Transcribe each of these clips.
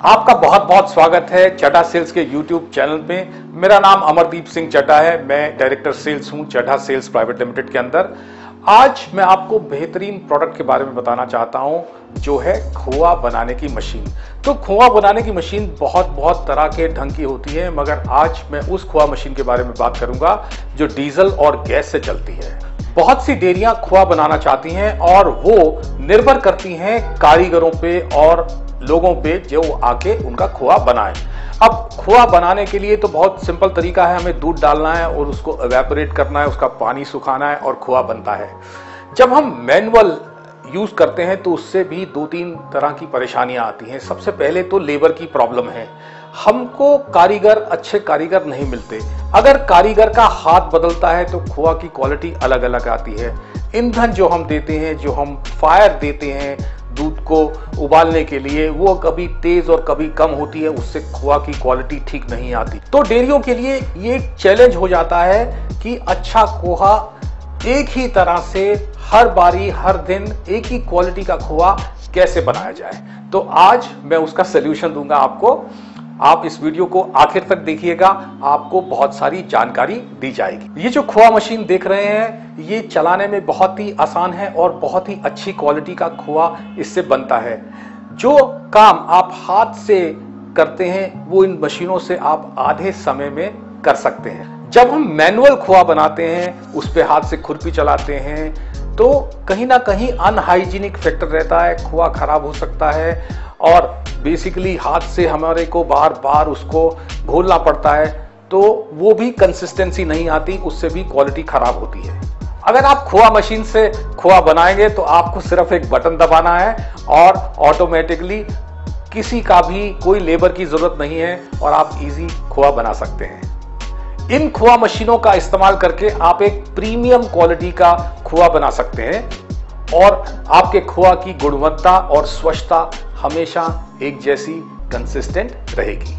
आपका बहुत बहुत स्वागत है चड्ढा सेल्स के यूट्यूब चैनल में मेरा नाम अमरदीप सिंह चड्ढा है। मैं डायरेक्टर सेल्स हूँ चड्ढा सेल्स प्राइवेट लिमिटेड के अंदर। आज मैं आपको बेहतरीन प्रोडक्ट के बारे में बताना चाहता हूँ, जो है खोआ बनाने की मशीन। तो खोआ बनाने की मशीन बहुत बहुत तरह के ढंग की होती है, मगर आज मैं उस खोआ मशीन के बारे में बात करूँगा, जो डीजल और गैस से चलती है। बहुत सी डेयरियाँ खोआ बनाना चाहती हैं और वो निर्भर करती हैं कारीगरों पे और लोगों पे जो आके उनका खोआ बनाए। अब खोआ बनाने के लिए तो बहुत सिंपल तरीका है, हमें दूध डालना है और उसको एवेपोरेट करना है, उसका पानी सुखाना है और खोआ बनता है। जब हम मैनुअल यूज़ करते हैं तो उससे भी दो तीन तरह की परेशानियाँ आती हैं। सबसे पहले तो लेबर की प्रॉब्लम है। हमको कारीगर, अच्छे कारीगर नहीं मिलते। अगर कारीगर का हाथ बदलता है तो खोआ की क्वालिटी अलग अलग आती है। ईंधन जो हम देते हैं, जो हम फायर देते हैं दूध को उबालने के लिए, वो कभी तेज और कभी कम होती है, उससे खोआ की क्वालिटी ठीक नहीं आती। तो डेयरियों के लिए ये चैलेंज हो जाता है कि अच्छा खोआ एक ही तरह से हर बारी, हर दिन एक ही क्वालिटी का खोआ कैसे बनाया जाए। तो आज मैं उसका सोल्यूशन दूँगा आपको। आप इस वीडियो को आखिर तक देखिएगा, आपको बहुत सारी जानकारी दी जाएगी। ये जो खोआ मशीन देख रहे हैं, ये चलाने में बहुत ही आसान है और बहुत ही अच्छी क्वालिटी का खोआ इससे बनता है। जो काम आप हाथ से करते हैं, वो इन मशीनों से आप आधे समय में कर सकते हैं। जब हम मैनुअल खोआ बनाते हैं, उस पर हाथ से खुरपी चलाते हैं तो कहीं ना कहीं अनहाइजीनिक फैक्टर रहता है, खोआ खराब हो सकता है और बेसिकली हाथ से हमारे को बार बार उसको घोलना पड़ता है तो वो भी कंसिस्टेंसी नहीं आती, उससे भी क्वालिटी खराब होती है। अगर आप खोआ मशीन से खोआ बनाएँगे तो आपको सिर्फ़ एक बटन दबाना है और ऑटोमेटिकली किसी का भी कोई लेबर की ज़रूरत नहीं है और आप इजी खोआ बना सकते हैं। इन खोआ मशीनों का इस्तेमाल करके आप एक प्रीमियम क्वालिटी का खोआ बना सकते हैं और आपके खोआ की गुणवत्ता और स्वच्छता हमेशा एक जैसी कंसिस्टेंट रहेगी।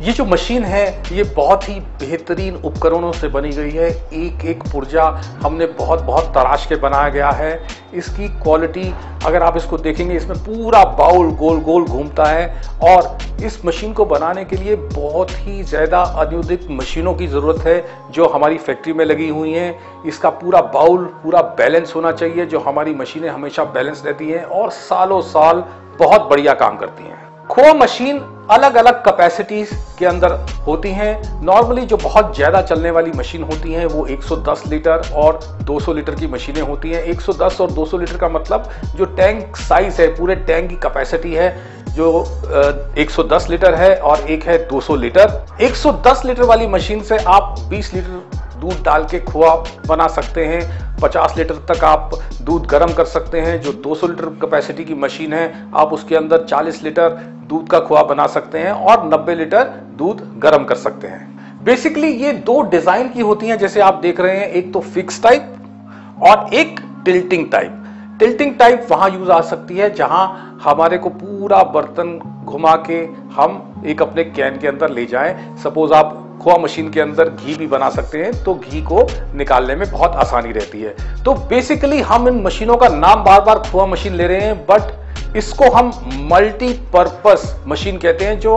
ये जो मशीन है, ये बहुत ही बेहतरीन उपकरणों से बनी गई है। एक एक पुर्जा हमने बहुत बहुत तराश के बनाया गया है। इसकी क्वालिटी अगर आप इसको देखेंगे, इसमें पूरा बाउल गोल गोल घूमता है और इस मशीन को बनाने के लिए बहुत ही ज़्यादा अनुदित मशीनों की ज़रूरत है, जो हमारी फैक्ट्री में लगी हुई हैं। इसका पूरा बाउल, पूरा बैलेंस होना चाहिए, जो हमारी मशीनें हमेशा बैलेंस रहती हैं और सालों साल बहुत बढ़िया काम करती हैं। खो मशीन अलग अलग कैपेसिटीज के अंदर होती हैं। नॉर्मली जो बहुत ज़्यादा चलने वाली मशीन होती हैं, वो 110 लीटर और 200 लीटर की मशीनें होती हैं। 110 और 200 लीटर का मतलब जो टैंक साइज़ है, पूरे टैंक की कैपेसिटी है, जो 110 लीटर है और एक है 200 लीटर। 110 लीटर वाली मशीन से आप 20 लीटर दूध डाल के खोआ बना सकते हैं। 50 लीटर तक आप दूध गर्म कर सकते हैं, जो 200 लीटर कैपेसिटी की मशीन है, आप उसके अंदर 40 लीटर दूध का खोआ बना सकते हैं और 90 लीटर दूध गर्म कर सकते हैं। बेसिकली ये दो डिज़ाइन की होती हैं, जैसे आप देख रहे हैं, एक तो फिक्स टाइप और एक टिल्टिंग टाइप टिल्टिंग टाइप वहाँ यूज़ आ सकती है, जहाँ हमारे को पूरा बर्तन घुमा के हम एक अपने कैन के अंदर ले जाएँ। सपोज़ आप खोआ मशीन के अंदर घी भी बना सकते हैं तो घी को निकालने में बहुत आसानी रहती है। तो बेसिकली हम इन मशीनों का नाम बार बार खोआ मशीन ले रहे हैं बट इसको हम मल्टीपर्पज मशीन कहते हैं, जो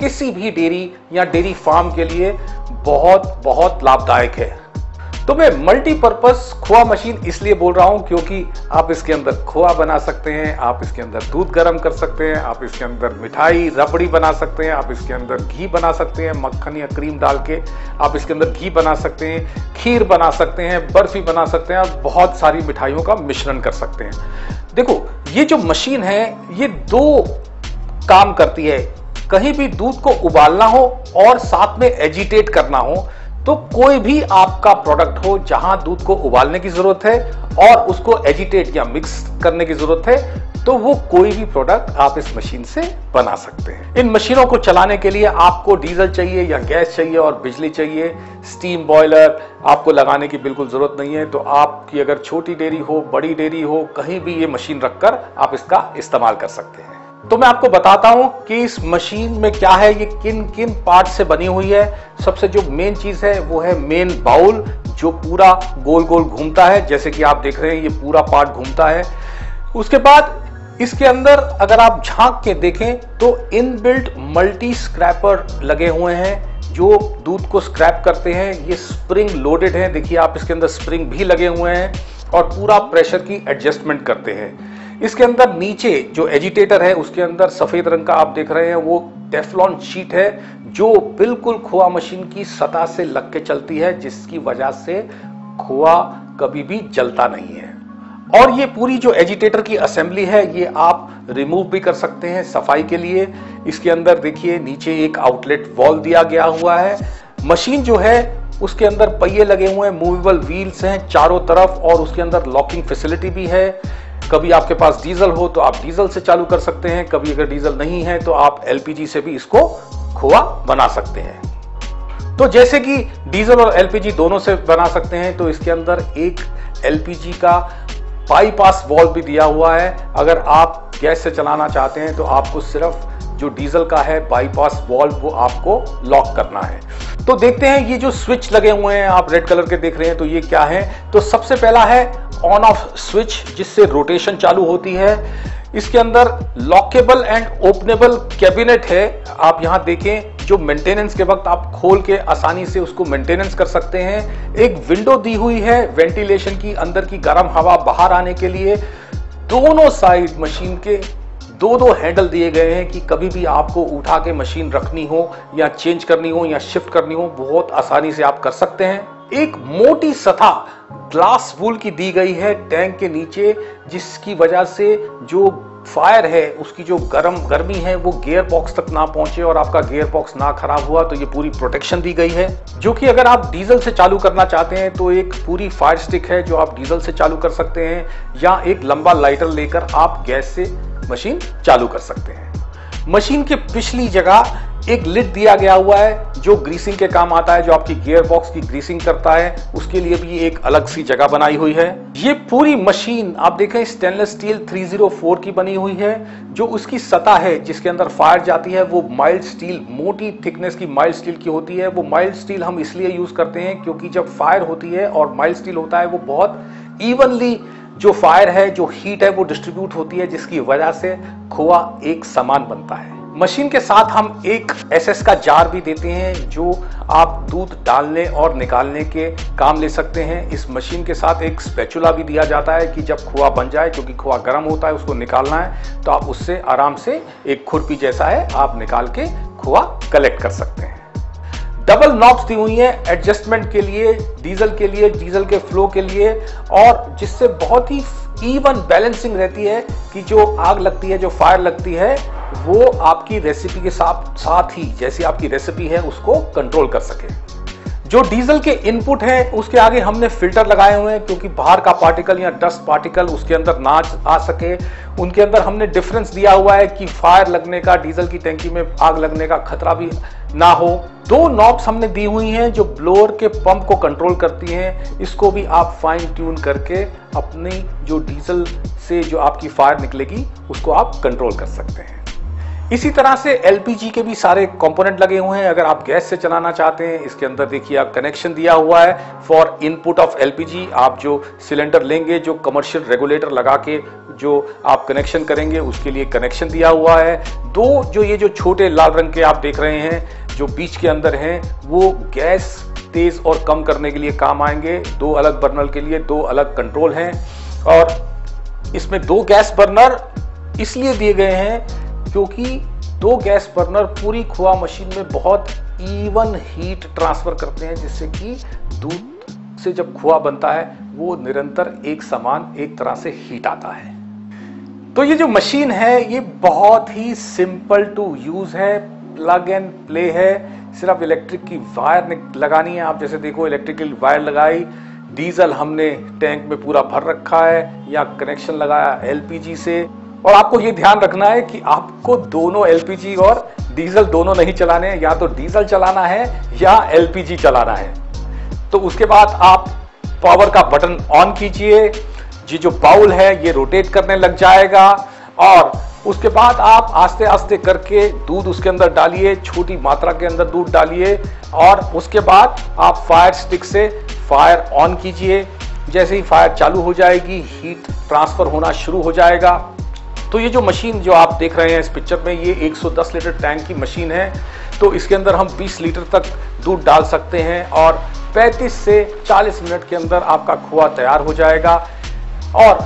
किसी भी डेयरी या डेयरी फार्म के लिए बहुत बहुत लाभदायक है। तो मैं मल्टीपर्पज खोआ मशीन इसलिए बोल रहा हूँ क्योंकि आप इसके अंदर खोआ बना सकते हैं, आप इसके अंदर दूध गर्म कर सकते हैं, आप इसके अंदर मिठाई, रबड़ी बना सकते हैं, आप इसके अंदर घी बना सकते हैं, मक्खन या क्रीम डाल के आप इसके अंदर घी बना सकते हैं, खीर बना सकते हैं, बर्फ़ी बना सकते हैं और बहुत सारी मिठाइयों का मिश्रण कर सकते हैं। देखो, ये जो मशीन है, ये दो काम करती है। कहीं भी दूध को उबालना हो और साथ में एजिटेट करना हो तो कोई भी आपका प्रोडक्ट हो जहाँ दूध को उबालने की ज़रूरत है और उसको एजिटेट या मिक्स करने की ज़रूरत है तो वो कोई भी प्रोडक्ट आप इस मशीन से बना सकते हैं। इन मशीनों को चलाने के लिए आपको डीजल चाहिए या गैस चाहिए और बिजली चाहिए स्टीम बॉयलर आपको लगाने की बिल्कुल ज़रूरत नहीं है तो आपकी अगर छोटी डेयरी हो, बड़ी डेयरी हो, कहीं भी ये मशीन रखकर आप इसका इस्तेमाल कर सकते हैं। तो मैं आपको बताता हूँ कि इस मशीन में क्या है, ये किन किन पार्ट से बनी हुई है। सबसे जो मेन चीज़ है, वो है मेन बाउल जो पूरा गोल गोल घूमता है। जैसे कि आप देख रहे हैं, ये पूरा पार्ट घूमता है। उसके बाद इसके अंदर अगर आप झाँक के देखें तो इन बिल्ट मल्टी स्क्रैपर लगे हुए हैं, जो दूध को स्क्रैप करते हैं। ये स्प्रिंग लोडेड है। देखिए, आप इसके अंदर स्प्रिंग भी लगे हुए हैं और पूरा प्रेशर की एडजस्टमेंट करते हैं। इसके अंदर नीचे जो एजिटेटर है, उसके अंदर सफ़ेद रंग का आप देख रहे हैं, वो टेफलॉन शीट है, जो बिल्कुल खोआ मशीन की सतह से लग के चलती है, जिसकी वजह से खोआ कभी भी जलता नहीं है। और ये पूरी जो एजिटेटर की असेंबली है, ये आप रिमूव भी कर सकते हैं सफ़ाई के लिए। इसके अंदर देखिए, नीचे एक आउटलेट वॉल दिया गया हुआ है। मशीन जो है, उसके अंदर पहिए लगे हुए हैं मूवेबल व्हील्स हैं चारों तरफ़, और उसके अंदर लॉकिंग फैसिलिटी भी है। कभी आपके पास डीजल हो तो आप डीजल से चालू कर सकते हैं, कभी अगर डीजल नहीं है तो आप एलपीजी से भी इसको खोआ बना सकते हैं। तो जैसे कि डीजल और एलपीजी दोनों से बना सकते हैं तो इसके अंदर एक एलपीजी का बाईपास वॉल्व भी दिया हुआ है। अगर आप गैस से चलाना चाहते हैं तो आपको सिर्फ़ जो डीजल का है बाईपास वॉल्व वो आपको लॉक करना है। तो देखते हैं ये जो स्विच लगे हुए हैं, आप रेड कलर के देख रहे हैं तो ये क्या है? तो सबसे पहला है ऑन ऑफ़ स्विच जिससे रोटेशन चालू होती है। इसके अंदर लॉकेबल एंड ओपनेबल कैबिनेट है। आप यहाँ देखें, जो मेंटेनेंस के वक्त आप खोल के आसानी से उसको मेंटेनेंस कर सकते हैं। एक विंडो दी हुई है वेंटिलेशन की, अंदर की गर्म हवा बाहर आने के लिए। दोनों साइड मशीन के दो दो हैंडल दिए गए हैं कि कभी भी आपको उठा के मशीन रखनी हो या चेंज करनी हो या शिफ्ट करनी हो, बहुत आसानी से आप कर सकते हैं। एक मोटी सतह ग्लास वूल की दी गई है टैंक के नीचे, जिसकी वजह से जो फायर है, उसकी जो गर्म, गर्मी है, वो गियर बॉक्स तक ना पहुँचे और आपका गियर बॉक्स ना खराब हुआ तो ये पूरी प्रोटेक्शन दी गई है। जो कि अगर आप डीजल से चालू करना चाहते हैं तो एक पूरी फायर स्टिक है जो आप डीजल से चालू कर सकते हैं, या एक लंबा लाइटर लेकर आप गैस से मशीन चालू कर सकते हैं। मशीन के पिछली जगह एक लिड दिया गया हुआ है, जो ग्रीसिंग के काम आता है, जो आपकी गियर बॉक्स की ग्रीसिंग करता है, उसके लिए भी एक अलग सी जगह बनाई हुई है। ये पूरी मशीन, आप देखें स्टेनलेस स्टील 304 की बनी हुई है, जो उसकी सतह है, जिसके अंदर फायर जाती है, वो माइल्ड स्टील मोटी थिकनेस की माइल्ड स्टील की होती है। वो माइल्ड स्टील हम इसलिए यूज़ करते हैं, क्योंकि जब फायर होती है और माइल्ड स्टील होता है, वो बहुत इवनली जो फायर है, जो हीट है, वो डिस्ट्रीब्यूट होती है, जिसकी वजह से खोआ एक समान बनता है। मशीन के साथ हम एक एसएस का जार भी देते हैं, जो आप दूध डालने और निकालने के काम ले सकते हैं। इस मशीन के साथ एक स्पेचुला भी दिया जाता है कि जब खोआ बन जाए, क्योंकि खोआ गर्म होता है, उसको निकालना है तो आप उससे आराम से एक खुरपी जैसा है, आप निकाल के खोआ कलेक्ट कर सकते हैं। डबल नॉब्स दी हुई हैं एडजस्टमेंट के लिए, डीजल के लिए, डीजल के फ्लो के लिए, और जिससे बहुत ही इवन बैलेंसिंग रहती है कि जो आग लगती है, जो फायर लगती है, वो आपकी रेसिपी के साथ साथ ही, जैसी आपकी रेसिपी है, उसको कंट्रोल कर सके। जो डीजल के इनपुट है, उसके आगे हमने फ़िल्टर लगाए हुए हैं, क्योंकि बाहर का पार्टिकल या डस्ट पार्टिकल उसके अंदर ना आ सके। उनके अंदर हमने डिफरेंस दिया हुआ है कि फायर लगने का, डीजल की टैंकी में आग लगने का खतरा भी ना हो। दो नॉब्स हमने दी हुई हैं, जो ब्लोअर के पंप को कंट्रोल करती हैं। इसको भी आप फाइन ट्यून करके अपनी जो डीजल से जो आपकी फायर निकलेगी, उसको आप कंट्रोल कर सकते हैं। इसी तरह से एलपीजी के भी सारे कंपोनेंट लगे हुए हैं। अगर आप गैस से चलाना चाहते हैं, इसके अंदर देखिए आप कनेक्शन दिया हुआ है। फॉर इनपुट ऑफ़ एलपीजी आप जो सिलेंडर लेंगे, जो कमर्शियल रेगुलेटर लगा के जो आप कनेक्शन करेंगे, उसके लिए कनेक्शन दिया हुआ है। दो जो ये जो छोटे लाल रंग के आप देख रहे हैं, जो बीच के अंदर हैं, वो गैस तेज और कम करने के लिए काम आएँगे। दो अलग बर्नर के लिए दो अलग कंट्रोल हैं। और इसमें दो गैस बर्नर इसलिए दिए गए हैं क्योंकि दो गैस बर्नर पूरी खोआ मशीन में बहुत इवन हीट ट्रांसफ़र करते हैं, जिससे कि दूध से जब खोआ बनता है, वो निरंतर एक समान, एक तरह से हीट आता है। तो ये जो मशीन है, ये बहुत ही सिंपल टू यूज़ है प्लग एंड प्ले है। सिर्फ़ इलेक्ट्रिक की वायर लगानी है। आप जैसे देखो इलेक्ट्रिकल वायर लगाई डीजल हमने टैंक में पूरा भर रखा है, या कनेक्शन लगाया एलपीजी से। और आपको ये ध्यान रखना है कि आपको दोनों एलपीजी और डीजल दोनों नहीं चलाने हैं, या तो डीजल चलाना है या एलपीजी चलाना है। तो उसके बाद आप पावर का बटन ऑन कीजिए, ये जो बाउल है, ये रोटेट करने लग जाएगा और उसके बाद आप आस्ते आस्ते करके दूध उसके अंदर डालिए, छोटी मात्रा के अंदर दूध डालिए और उसके बाद आप फायर स्टिक से फायर ऑन कीजिए। जैसे ही फायर चालू हो जाएगी हीट ट्रांसफ़र होना शुरू हो जाएगा। तो ये जो मशीन जो आप देख रहे हैं इस पिक्चर में, ये 110 लीटर टैंक की मशीन है। तो इसके अंदर हम 20 लीटर तक दूध डाल सकते हैं और 35 से 40 मिनट के अंदर आपका खोआ तैयार हो जाएगा। और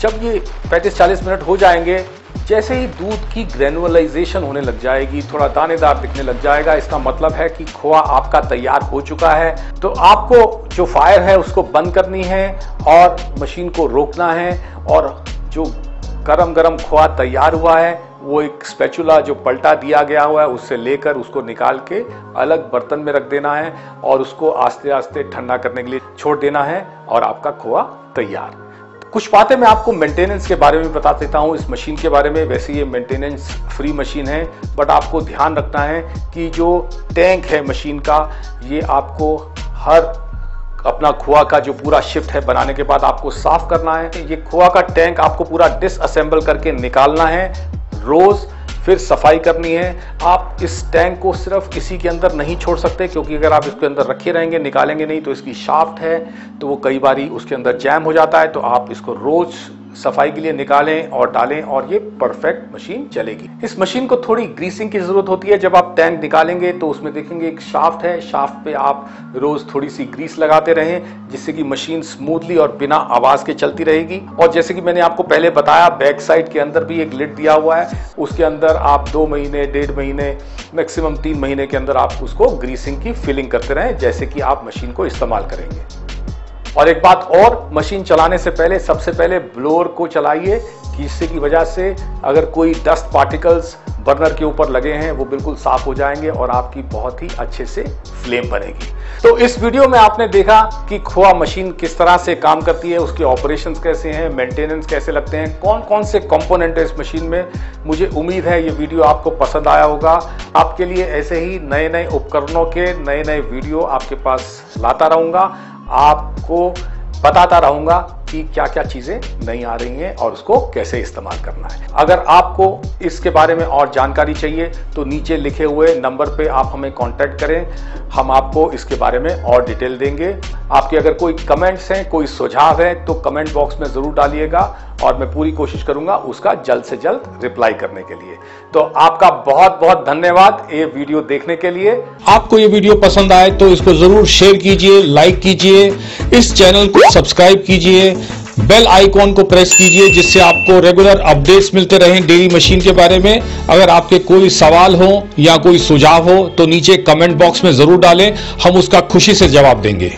जब ये 35-40 मिनट हो जाएँगे, जैसे ही दूध की ग्रेनुअलाइजेशन होने लग जाएगी, थोड़ा दानेदार दिखने लग जाएगा। इसका मतलब है कि खोआ आपका तैयार हो चुका है। तो आपको जो फायर है उसको बंद करनी है और मशीन को रोकना है और जो गरम गरम खोआ तैयार हुआ है। वो एक स्पेचुला जो पलटा दिया गया हुआ है, उससे लेकर उसको निकाल के अलग बर्तन में रख देना है और उसको आस्ते आस्ते ठंडा करने के लिए छोड़ देना है और आपका खोआ तैयार। कुछ बातें मैं आपको मेंटेनेंस के बारे में बता देता हूँ। इस मशीन के बारे में वैसे ये मेंटेनेंस फ्री मशीन है बट आपको ध्यान रखना है कि जो टैंक है मशीन का, ये आपको हर अपना खोआ का जो पूरा शिफ्ट है बनाने के बाद आपको साफ़ करना है। ये खोआ का टैंक आपको पूरा डिसअसेंबल करके निकालना है। रोज़ फिर सफ़ाई करनी है। आप इस टैंक को सिर्फ़ इसी के अंदर नहीं छोड़ सकते, क्योंकि अगर आप इसके अंदर रखे रहेंगे, निकालेंगे नहीं तो इसकी शाफ्ट है तो वो कई बार उसके अंदर जैम हो जाता है। तो आप इसको रोज़ सफ़ाई के लिए निकालें और डालें और ये परफेक्ट मशीन चलेगी। इस मशीन को थोड़ी ग्रीसिंग की ज़रूरत होती है। जब आप टैंक निकालेंगे तो उसमें देखेंगे एक शाफ्ट है। शाफ्ट पे आप रोज थोड़ी सी ग्रीस लगाते रहें, जिससे कि मशीन स्मूथली और बिना आवाज़ के चलती रहेगी। और जैसे कि मैंने आपको पहले बताया बैक साइड के अंदर भी एक लिड दिया हुआ है। उसके अंदर आप दो महीने, डेढ़ महीने मैक्सिमम तीन महीने के अंदर आप उसको ग्रीसिंग की फिलिंग करते रहें, जैसे कि आप मशीन को इस्तेमाल करेंगे। और एक बात और, मशीन चलाने से पहले, सबसे पहले ब्लोअर को चलाइए, जिससे की वजह से अगर कोई डस्ट पार्टिकल्स बर्नर के ऊपर लगे हैं, वो बिल्कुल साफ़ हो जाएँगे और आपकी बहुत ही अच्छे से फ्लेम बनेगी। तो इस वीडियो में आपने देखा कि खोआ मशीन किस तरह से काम करती है, उसके ऑपरेशन कैसे हैं मेंटेनेंस कैसे लगते हैं कौन कौन से कंपोनेंट है इस मशीन में। मुझे उम्मीद है ये वीडियो आपको पसंद आया होगा। आपके लिए ऐसे ही नए नए उपकरणों के नए नए वीडियो आपके पास लाता रहूँगा। आपको बताता रहूँगा कि क्या क्या चीज़ें नहीं आ रही हैं और उसको कैसे इस्तेमाल करना है। अगर आपको इसके बारे में और जानकारी चाहिए तो नीचे लिखे हुए नंबर पे आप हमें कांटेक्ट करें। हम आपको इसके बारे में और डिटेल देंगे। आपके अगर कोई कमेंट्स हैं, कोई सुझाव है तो कमेंट बॉक्स में ज़रूर डालिएगा और मैं पूरी कोशिश करूँगा उसका जल्द से जल्द रिप्लाई करने के लिए। तो आपका बहुत बहुत धन्यवाद ये वीडियो देखने के लिए। आपको ये वीडियो पसंद आए तो इसको ज़रूर शेयर कीजिए, लाइक कीजिए, इस चैनल को सब्सक्राइब कीजिए। बेल आइकॉन को प्रेस कीजिए, जिससे आपको रेगुलर अपडेट्स मिलते रहें डेली मशीन के बारे में। अगर आपके कोई सवाल हो या कोई सुझाव हो तो नीचे कमेंट बॉक्स में ज़रूर डालें, हम उसका खुशी से जवाब देंगे।